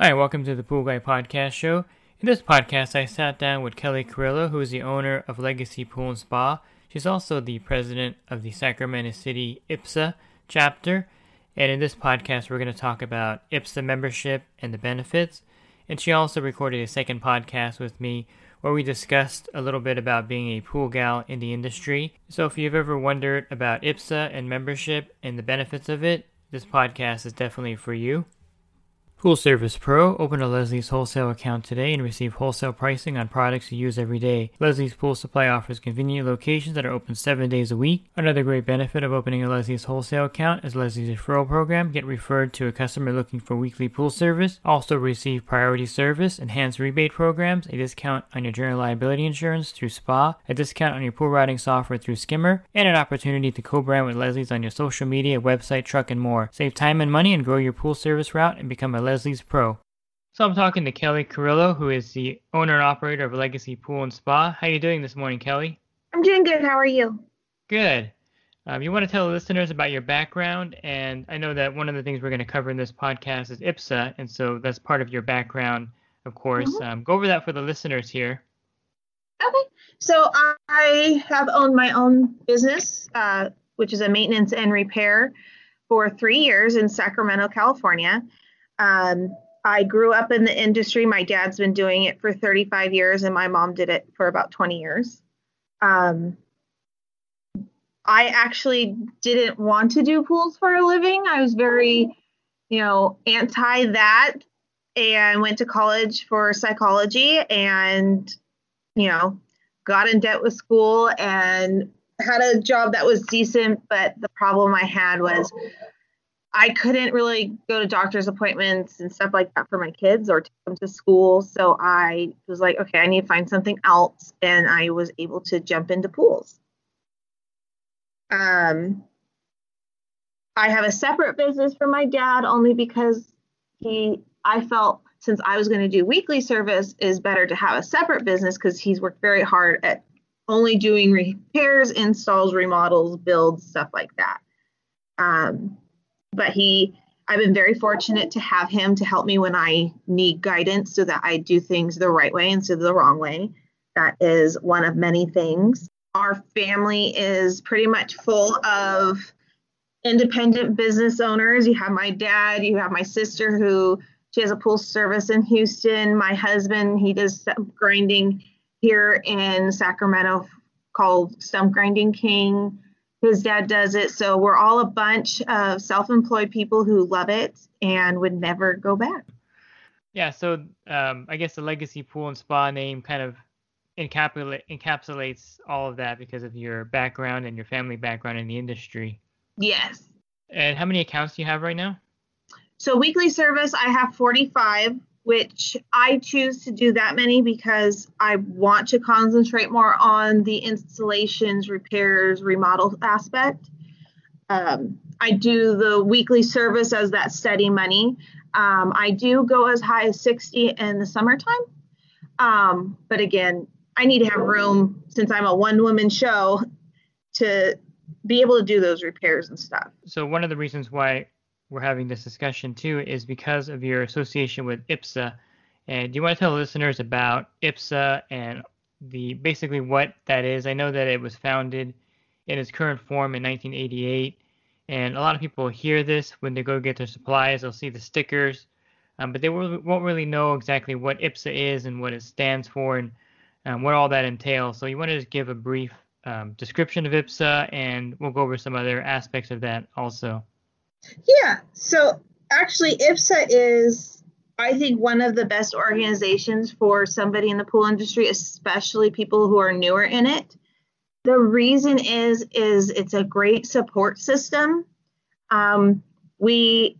Hi, welcome to the Pool Guy Podcast Show. In this podcast, I sat down with Kelli Carrillo, who is the owner of Legacy Pool and Spa. She's also the president of the Sacramento City IPSSA chapter. And in this podcast, we're going to talk about IPSSA membership and the benefits. And she also recorded a second podcast with me where we discussed a little bit about being a pool gal in the industry. So if you've ever wondered about IPSSA and membership and the benefits of it, this podcast is definitely for you. Pool Service Pro. Open a Leslie's wholesale account today and receive wholesale pricing on products you use every day. Leslie's Pool Supply offers convenient locations that are open seven days a week. Another great benefit of opening a Leslie's wholesale account is Leslie's referral program. Get referred to a customer looking for weekly pool service. Also receive priority service, enhanced rebate programs, a discount on your general liability insurance through SPA, a discount on your pool routing software through Skimmer, and an opportunity to co-brand with Leslie's on your social media, website, truck, and more. Save time and money and grow your pool service route and become a Leslie's Pro. So I'm talking to Kelli Carrillo, who is the owner and operator of Legacy Pool and Spa. How are you doing this morning, Kelli? I'm doing good. How are you? Good. Um, you want to tell the listeners about your background, and I know that one of the things we're going to cover in this podcast is IPSSA, and so that's part of your background, of course. Mhm. Um, go over that for the listeners here. Okay. So I have owned my own business, uh, which is a maintenance and repair, for three years in Sacramento, California. Um, I grew up in the industry. My dad's been doing it for 35 years, and my mom did it for about 20 years. Um, I actually didn't want to do pools for a living. I was very, you know, anti that and went to college for psychology and you know, got in debt with school and had a job that was decent, but the problem I had was I couldn't really go to doctor's appointments and stuff like that for my kids or take them to school. So I was like, okay, I need to find something else. And I was able to jump into pools. Um, I have a separate business from my dad only because he, I felt since I was going to do weekly service, is better to have a separate business because he's worked very hard at only doing repairs, installs, remodels, builds, stuff like that. Um, but he, I've been very fortunate to have him to help me when I need guidance so that I do things the right way instead of the wrong way. That is one of many things. Our family is pretty much full of independent business owners. You have my dad, you have my sister who she has a pool service in Houston. My husband, he does stump grinding here in Sacramento called Stump Grinding King. His dad does it. So we're all a bunch of self employed people who love it and would never go back. Yeah, so um, I guess the Legacy Pool and Spa name kind of encapsulate, encapsulates all of that because of your background and your family background in the industry. Yes. And how many accounts do you have right now? So weekly service, I have 45, which I choose to do that many because I want to concentrate more on the installations, repairs, remodel aspect. Um, I do the weekly service as that steady money. Um, I do go as high as 60 in the summertime. Um, but again, I need to have room since I'm a one woman show to be able to do those repairs and stuff. So one of the reasons why we're having this discussion too is because of your association with IPSSA. And do you want to tell listeners about IPSSA and the basically what that is? I know that it was founded in its current form in 1988, and a lot of people hear this when they go get their supplies. They'll see the stickers, um, but they will, won't really know exactly what IPSSA is and what it stands for and um, what all that entails. So you want to just give a brief um, description of IPSSA, and we'll go over some other aspects of that also. Yeah. So actually, IPSSA is, I think, one of the best organizations for somebody in the pool industry, especially people who are newer in it. The reason is is it's a great support system. Um, we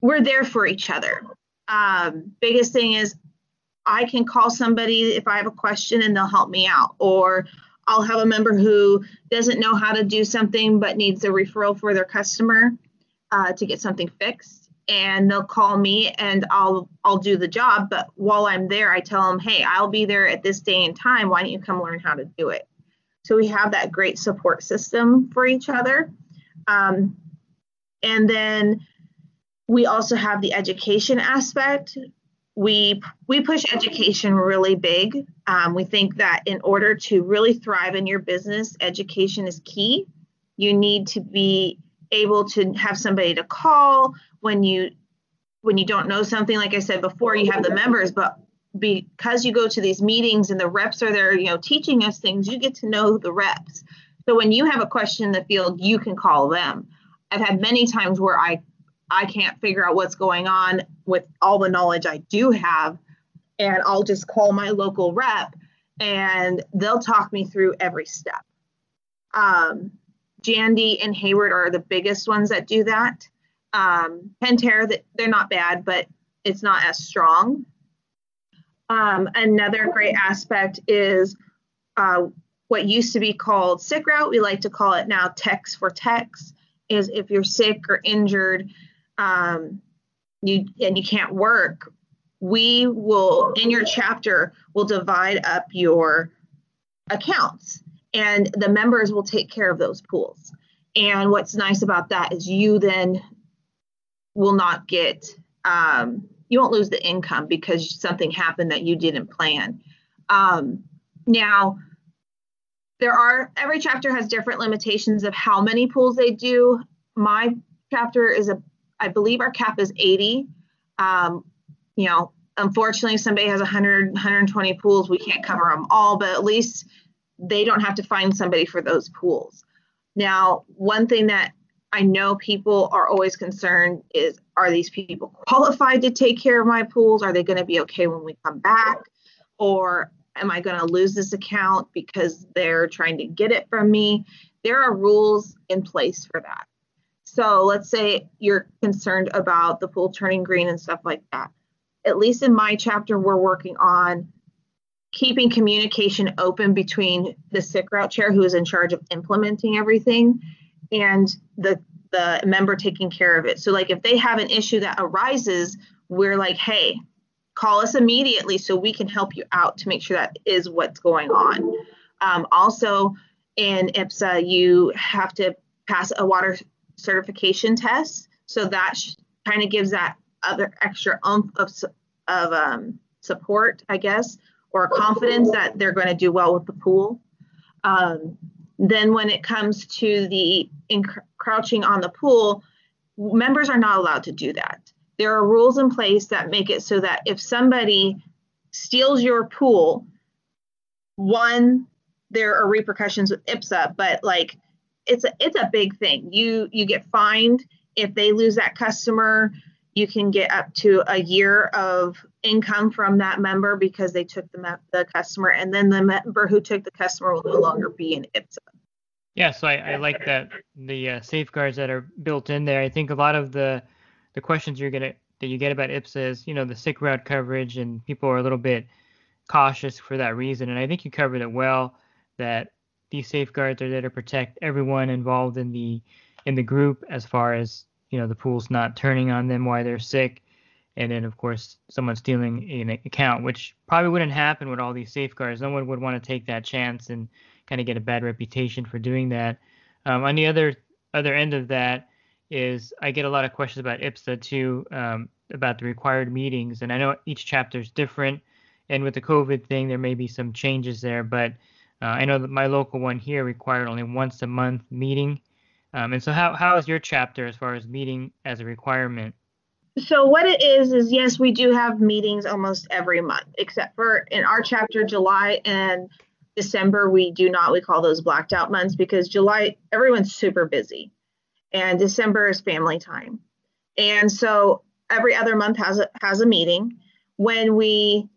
we're there for each other. Um, biggest thing is I can call somebody if I have a question and they'll help me out, or I'll have a member who doesn't know how to do something but needs a referral for their customer uh, to get something fixed and they'll call me and I'll I'll do the job. But while I'm there, I tell them, hey, I'll be there at this day and time. Why don't you come learn how to do it? So we have that great support system for each other. Um, and then we also have the education aspect. We we push education really big. Um, we think that in order to really thrive in your business, education is key. You need to be able to have somebody to call when you when you don't know something like i said before you have the members but because you go to these meetings and the reps are there you know teaching us things you get to know the reps so when you have a question in the field you can call them i've had many times where i i can't figure out what's going on with all the knowledge i do have and i'll just call my local rep and they'll talk me through every step um, jandy and hayward are the biggest ones that do that um, Pentair, they're not bad, but it's not as strong. Um, another great aspect is uh, what used to be called sick route. We like to call it now Tech for Tech. Is if you're sick or injured, um, you and you can't work, we will in your chapter will divide up your accounts, and the members will take care of those pools. And what's nice about that is you then will not get um, you won't lose the income because something happened that you didn't plan um, now there are every chapter has different limitations of how many pools they do my chapter is a i believe our cap is 80 um, you know unfortunately if somebody has 100 120 pools we can't cover them all but at least they don't have to find somebody for those pools now one thing that I know people are always concerned is are these people qualified to take care of my pools? Are they going to be okay when we come back? Or am I going to lose this account because they're trying to get it from me? There are rules in place for that. So let's say you're concerned about the pool turning green and stuff like that. At least in my chapter, we're working on keeping communication open between the sick route chair who is in charge of implementing everything and the the member taking care of it. So like if they have an issue that arises, we're like, hey, call us immediately so we can help you out to make sure that is what's going on. Um, also, in IPSSA, you have to pass a water certification test. So that sh- kind of gives that other extra umph of, of um, support, I guess, or confidence that they're going to do well with the pool. Um, then when it comes to the encroaching on the pool, members are not allowed to do that. There are rules in place that make it so that if somebody steals your pool, one, there are repercussions with IPSSA, but like it's a it's a big thing. You you get fined if they lose that customer. You can get up to a year of income from that member because they took the, the customer, and then the member who took the customer will no longer be in IPSSA. Yeah, so I, I like that the uh, safeguards that are built in there. I think a lot of the the questions you're gonna that you get about IPSSA is, you know, the sick route coverage, and people are a little bit cautious for that reason. And I think you covered it well that these safeguards are there to protect everyone involved in the in the group as far as you know the pool's not turning on them while they're sick. And then of course someone stealing an account which probably wouldn't happen with all these safeguards. No one would want to take that chance and kind of get a bad reputation for doing that. Um, on the other other end of that is i get a lot of questions about IPSSA too um, about the required meetings. And i know each chapter is different. And with the covid thing there may be some changes there but uh, i know that my local one here required only once a month meeting um, and so how, how is your chapter as far as meeting as a requirement so what it is is yes, we do have meetings almost every month, except for in our chapter, July and December, we do not. We call those blacked out months because July everyone's super busy, and December is family time, and so every other month has a has a meeting. When we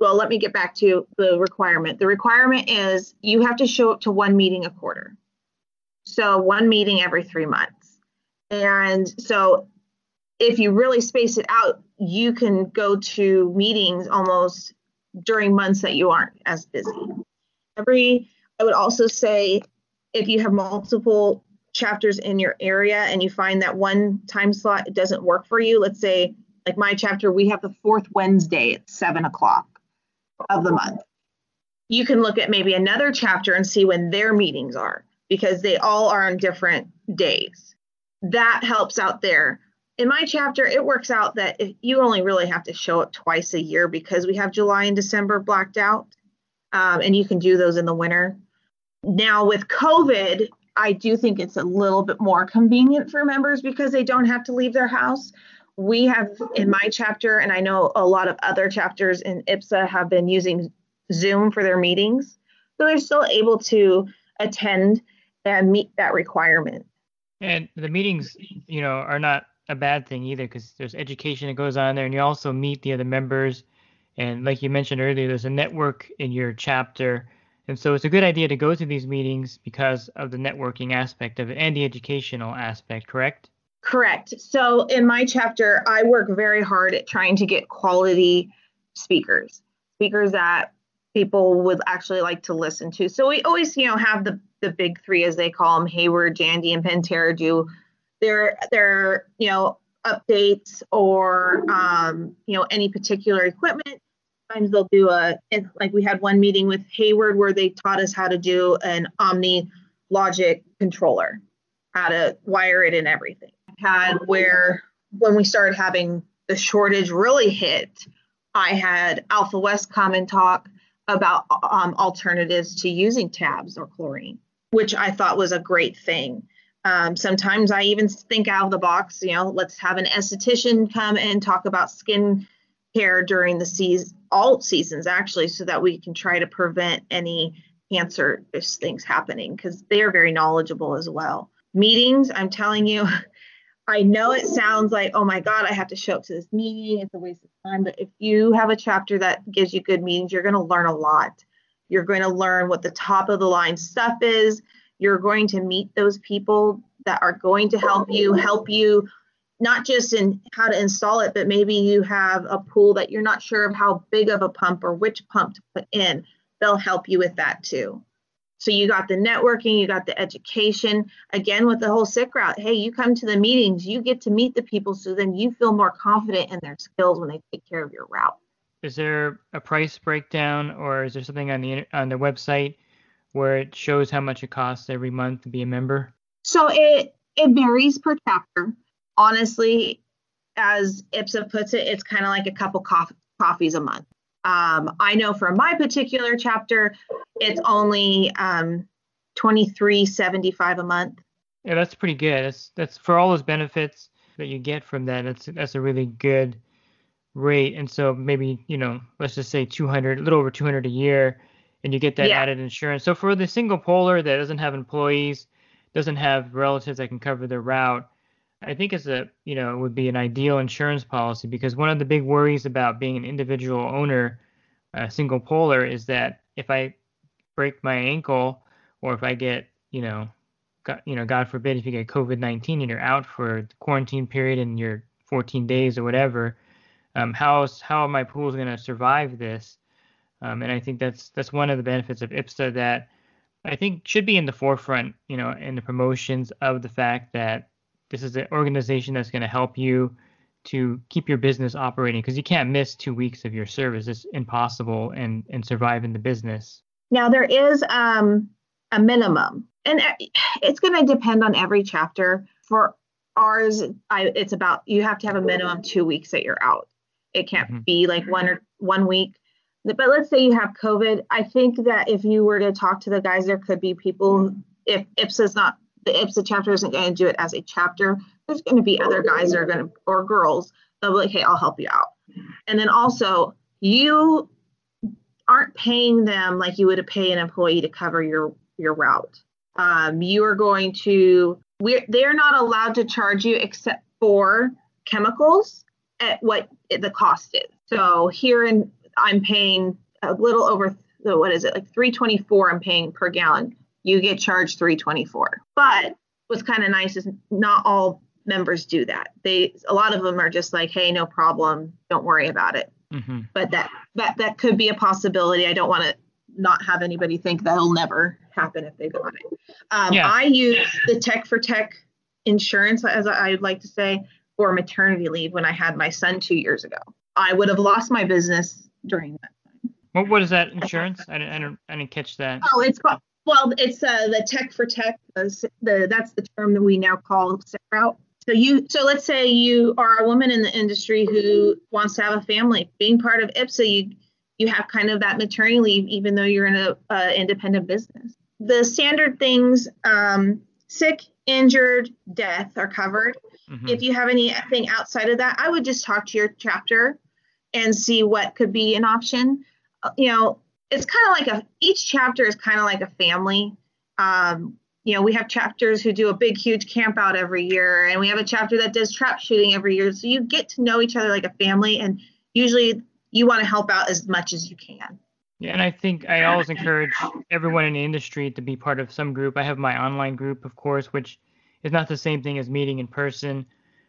well, let me get back to the requirement. The requirement is you have to show up to one meeting a quarter. So one meeting every three months. And so if you really space it out, you can go to meetings almost during months that you aren't as busy. Every, I would also say if you have multiple chapters in your area and you find that one time slot doesn't work for you, let's say, like my chapter, we have the fourth Wednesday at seven o'clock of the month. You can look at maybe another chapter and see when their meetings are because they all are on different days. That helps out there. In my chapter, it works out that if you only really have to show up twice a year because we have July and December blacked out, um, and you can do those in the winter. Now, with COVID, I do think it's a little bit more convenient for members because they don't have to leave their house. We have in my chapter, and I know a lot of other chapters in IPSSA have been using Zoom for their meetings. So they're still able to attend and meet that requirement. And the meetings, you know, are not a bad thing either because there's education that goes on there, and you also meet the other members. And like you mentioned earlier, there's a network in your chapter. And so it's a good idea to go to these meetings because of the networking aspect of it and the educational aspect, correct? Correct. So in my chapter, I work very hard at trying to get quality speakers, speakers that people would actually like to listen to. So we always, you know, have the the big three as they call them, Hayward, Jandy, and Pentair do their their you know updates or um, you know any particular equipment. Sometimes they'll do a like we had one meeting with Hayward where they taught us how to do an Omni Logic controller, how to wire it and everything. Had where when we started having the shortage really hit, I had Alpha West come and talk about um, alternatives to using tabs or chlorine, which I thought was a great thing. Um, sometimes I even think out of the box, you know, let's have an esthetician come and talk about skin care during the season, all seasons actually, so that we can try to prevent any cancerous things happening because they are very knowledgeable as well. Meetings, I'm telling you, I know it sounds like, oh my God, I have to show up to this meeting. It's a waste of time. But if you have a chapter that gives you good meetings, you're going to learn a lot. You're going to learn what the top of the line stuff is. You're going to meet those people that are going to help you, help you not just in how to install it, but maybe you have a pool that you're not sure of how big of a pump or which pump to put in. They'll help you with that too. So you got the networking, you got the education. Again, with the whole sick route, hey, you come to the meetings, you get to meet the people, so then you feel more confident in their skills when they take care of your route. Is there a price breakdown, or is there something on the on the website where it shows how much it costs every month to be a member? So it it varies per chapter. Honestly, as IPSSA puts it, it's kind of like a couple coff- coffees a month. Um, I know for my particular chapter, it's only um, twenty three seventy five a month. Yeah, that's pretty good. That's that's for all those benefits that you get from that. That's that's a really good rate. And so maybe you know, let's just say two hundred, a little over two hundred a year, and you get that Yeah. added insurance. So for the single pooler that doesn't have employees, doesn't have relatives that can cover their route, I think it's a you know it would be an ideal insurance policy because one of the big worries about being an individual owner, a single pooler, is that if I break my ankle or if I get you know, God, you know, God forbid if you get COVID nineteen and you're out for the quarantine period and you're 14 days or whatever, um, how are my pools going to survive this? Um, and I think that's that's one of the benefits of IPSSA that I think should be in the forefront, you know, in the promotions of the fact that this is an organization that's going to help you to keep your business operating because you can't miss two weeks of your service. It's impossible and and survive in the business. Now there is um, a minimum, and uh, it's going to depend on every chapter. For ours, I, it's about you have to have a minimum two weeks that you're out. It can't Mhm. be like one or one week. But let's say you have COVID. I think that if you were to talk to the guys, there could be people. If IPSSA's not the IPSSA chapter isn't going to do it as a chapter, there's going to be other guys that are going to or girls that'll be like, hey, I'll help you out. And then also you aren't paying them like you would pay an employee to cover your your route. Um, you are going to we're they're not allowed to charge you except for chemicals at what the cost is. So here in I'm paying a little over what is it like 324 I'm paying per gallon. You get charged 324. But what's kind of nice is not all members do that. They a lot of them are just like, hey, no problem, don't worry about it. Mm-hmm. But that that that could be a possibility. I don't want to not have anybody think that'll never happen if they got it. Um, Yeah. I use the Tech for Tech insurance, as I would like to say, for maternity leave when I had my son two years ago. I would have lost my business during that. Time. What what is that insurance? I didn't I didn't, I didn't catch that. Oh, it's called, well, it's uh, the Tech for Tech. The that's the term that we now call route. So you, so let's say you are a woman in the industry who wants to have a family. Being part of IPSSA, you you have kind of that maternity leave, even though you're in a uh, independent business. The standard things, um, sick, injured, death, are covered. Mhm. If you have anything outside of that, I would just talk to your chapter and see what could be an option. Uh, You know, it's kind of like a each chapter is kind of like a family. Um, you know, we have chapters who do a big, huge camp out every year, and we have a chapter that does trap shooting every year. So you get to know each other like a family, and usually you want to help out as much as you can. Yeah, and I think I always encourage everyone in the industry to be part of some group. I have my online group, of course, which is not the same thing as meeting in person,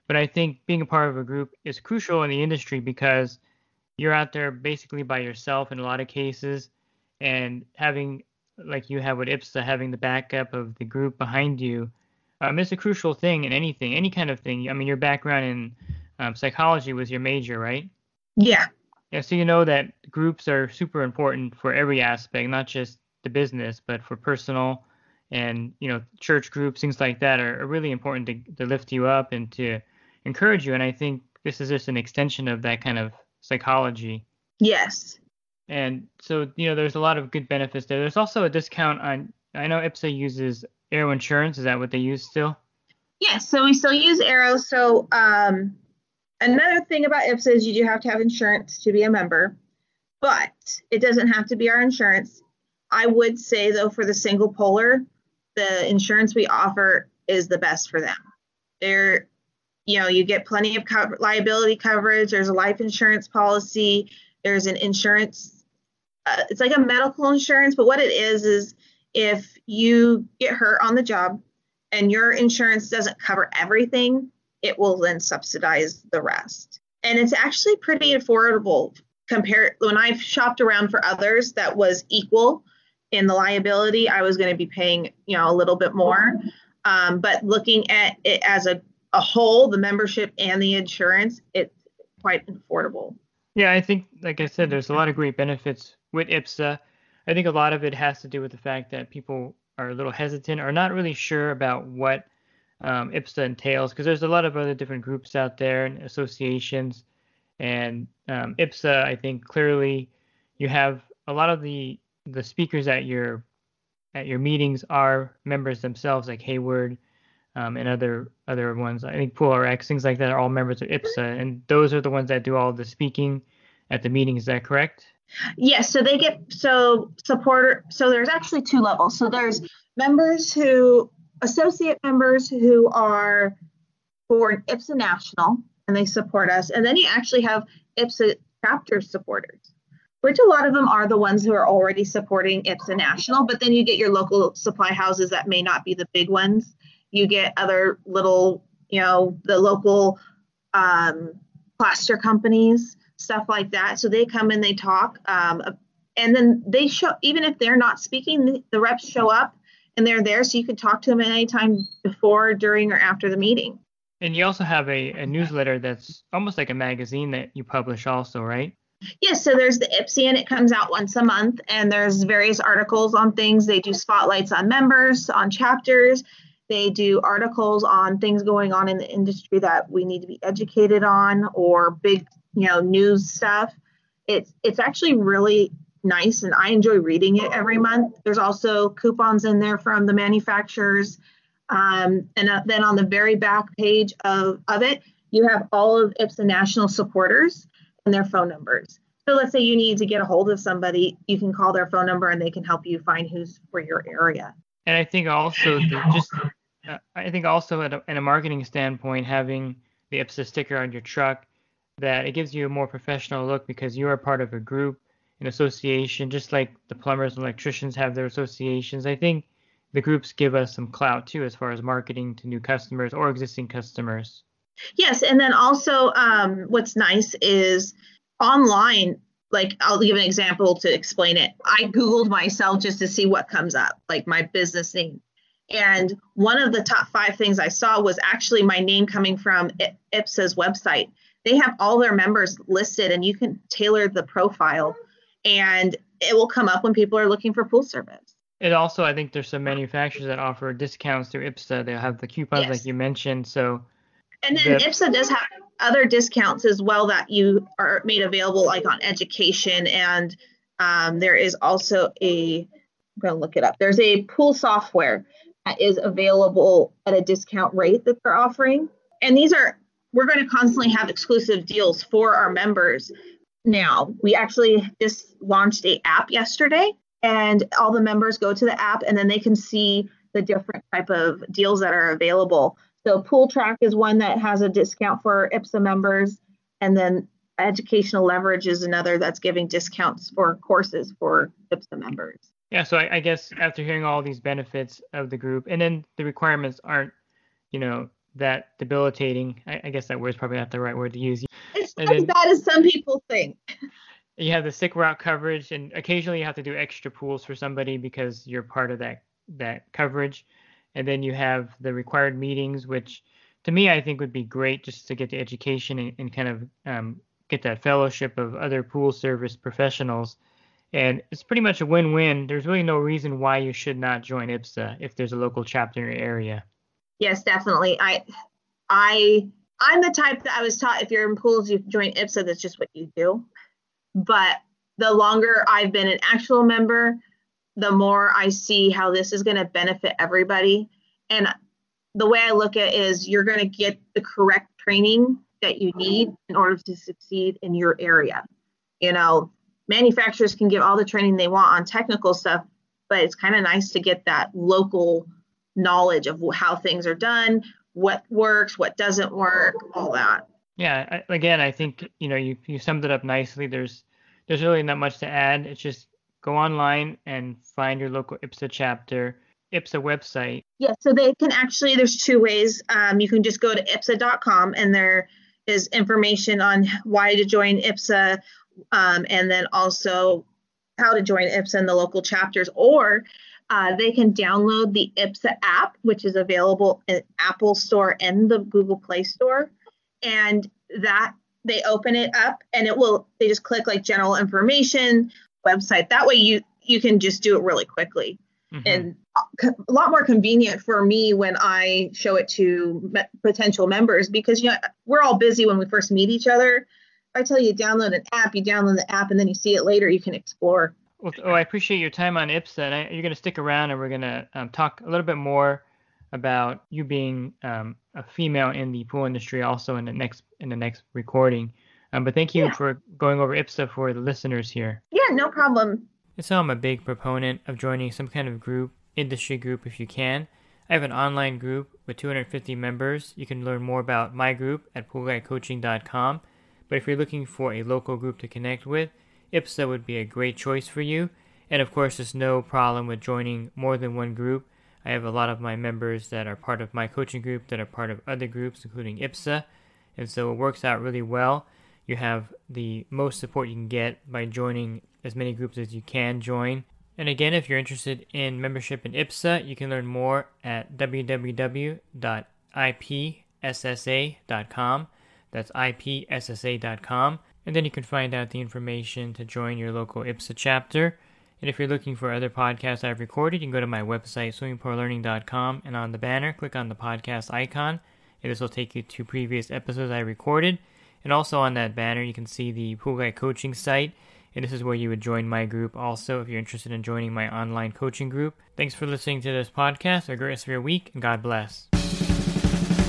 but I think being a part of a group is crucial in the industry because you're out there basically by yourself in a lot of cases, and having like you have with IPSSA, having the backup of the group behind you, um, is a crucial thing in anything, any kind of thing. I mean, your background in um, psychology was your major, right? Yeah, Yeah, so you know that groups are super important for every aspect, not just the business, but for personal and you know church groups, things like that are, are really important to, to lift you up and to encourage you. And I think this is just an extension of that kind of psychology. yes. And so you know there's a lot of good benefits there. There's also a discount on. I know IPSSA uses Aero Insurance. Is that what they use still? Yes, so we still use Arrow. So um, another thing about IPSSA is you do have to have insurance to be a member, but it doesn't have to be our insurance. I would say though, for the single pooler, the insurance we offer is the best for them. They're, you know, you get plenty of co- liability coverage. There's a life insurance policy. There's an insurance. Uh, it's like a medical insurance, but what it is is if you get hurt on the job and your insurance doesn't cover everything, it will then subsidize the rest. And it's actually pretty affordable compared when I've shopped around for others that was equal in the liability, I was going to be paying, you know, a little bit more. Um, but looking at it as a, a whole, the membership and the insurance, it's quite affordable. Yeah, I think, like I said, there's a lot of great benefits with IPSSA. I think a lot of it has to do with the fact that people are a little hesitant or not really sure about what um, IPSSA entails because there's a lot of other different groups out there and associations. And um, IPSSA, I think clearly you have a lot of the the speakers at your at your meetings are members themselves, like Hayward um, and other other ones. I think Pool RX, things like that, are all members of IPSSA, and those are the ones that do all the speaking at the meeting. Is that correct? Yes, so they get so supporter. So there's actually two levels. So there's members who associate members who are for IPSSA National and they support us, and then you actually have IPSSA chapter supporters, which a lot of them are the ones who are already supporting IPSSA National. But then you get your local supply houses that may not be the big ones. You get other little, you know, the local um, plaster companies stuff like that. So they come and they talk, um, and then they show. Even if they're not speaking, the, the reps show up and they're there, so you can talk to them at any time before, during, or after the meeting. And you also have a, a newsletter that's almost like a magazine that you publish, also, right? Yes, so there's the IPSI and it comes out once a month, and there's various articles on things. They do spotlights on members, on chapters. They do articles on things going on in the industry that we need to be educated on, or big, you know, news stuff. It's it's actually really nice, and I enjoy reading it every month. There's also coupons in there from the manufacturers, um, and uh, then on the very back page of of it, you have all of IPSSA national supporters and their phone numbers. So let's say you need to get a hold of somebody, you can call their phone number and they can help you find who's for your area. And I think also just I think also at a, in a marketing standpoint, having the IPSSA sticker on your truck that it gives you a more professional look because you are part of a group, an association, just like the plumbers and electricians have their associations. I think the groups give us some clout too as far as marketing to new customers or existing customers. Yes, and then also um, what's nice is online. Like I'll give an example to explain it. I googled myself just to see what comes up, like my business name. And one of the top five things I saw was actually my name coming from IPSSA's website. They have all their members listed, and you can tailor the profile, and it will come up when people are looking for pool service. It also, I think, there's some manufacturers that offer discounts through IPSSA. They'll have the coupons, Yes. like you mentioned. So And then The- IPSSA does have other discounts as well that you are made available, like on education. And um, there is also a, I'm going to look it up. There's a pool software that is available at a discount rate that they're offering. And these are, we're going to constantly have exclusive deals for our members. Now, we actually just launched a app yesterday, and all the members go to the app and then they can see the different type of deals that are available. So Pool Track is one that has a discount for IPSSA members, and then Educational Leverage is another that's giving discounts for courses for IPSSA members. Yeah, so I, I guess after hearing all these benefits of the group, and then the requirements aren't, you know, that debilitating. I, I guess that word's probably not the right word to use. It's not as bad as some people think. You have the sick route coverage, and occasionally you have to do extra pools for somebody because you're part of that that coverage. And then you have the required meetings, which to me I think would be great just to get the education and, and kind of um, get that fellowship of other pool service professionals. And it's pretty much a win-win. There's really no reason why you should not join IPSSA if there's a local chapter in your area. Yes, definitely. I, I, I'm the type that I was taught if you're in pools, you join IPSSA. That's just what you do. But the longer I've been an actual member, the more I see how this is going to benefit everybody. And the way I look at it is you're going to get the correct training that you need in order to succeed in your area. You know, manufacturers can give all the training they want on technical stuff, but it's kind of nice to get that local knowledge of how things are done, what works, what doesn't work, all that. Yeah, I, again, I think you know you you summed it up nicely. There's there's really not much to add. It's just go online and find your local IPSSA chapter, IPSSA website. Yeah, so they can actually, there's two ways. Um, you can just go to ipssa.com and there is information on why to join IPSSA um, and then also how to join IPSSA in the local chapters, or uh, they can download the IPSSA app, which is available in Apple Store and the Google Play Store. And that they open it up and it will, they just click like general information website. That way you you can just do it really quickly Mhm. and a lot more convenient for me when I show it to me- potential members because you know we're all busy when we first meet each other. If I tell you download an app, you download the app and then you see it later. You can explore. Well, oh, I appreciate your time on IPSSA, and I, you're going to stick around, and we're going to um, talk a little bit more about you being um, a female in the pool industry, also in the next in the next recording. Um, but thank you Yeah. for going over IPSSA for the listeners here. Yeah, no problem. And so I'm a big proponent of joining some kind of group, industry group if you can. I have an online group with 250 members. You can learn more about my group at poolguycoaching.com. But if you're looking for a local group to connect with, IPSSA would be a great choice for you. And of course, there's no problem with joining more than one group. I have a lot of my members that are part of my coaching group that are part of other groups, including IPSSA. And so it works out really well. You have the most support you can get by joining as many groups as you can join. And again, if you're interested in membership in IPSA, you can learn more at www.ipssa.com. That's ipssa.com. And then you can find out the information to join your local IPSSA chapter. And if you're looking for other podcasts I've recorded, you can go to my website, swimmingpoollearning.com, and on the banner, click on the podcast icon. And this will take you to previous episodes I recorded. And also on that banner, you can see the Pool Guy coaching site. And this is where you would join my group also if you're interested in joining my online coaching group. Thanks for listening to this podcast. Have a great rest of your week, and God bless.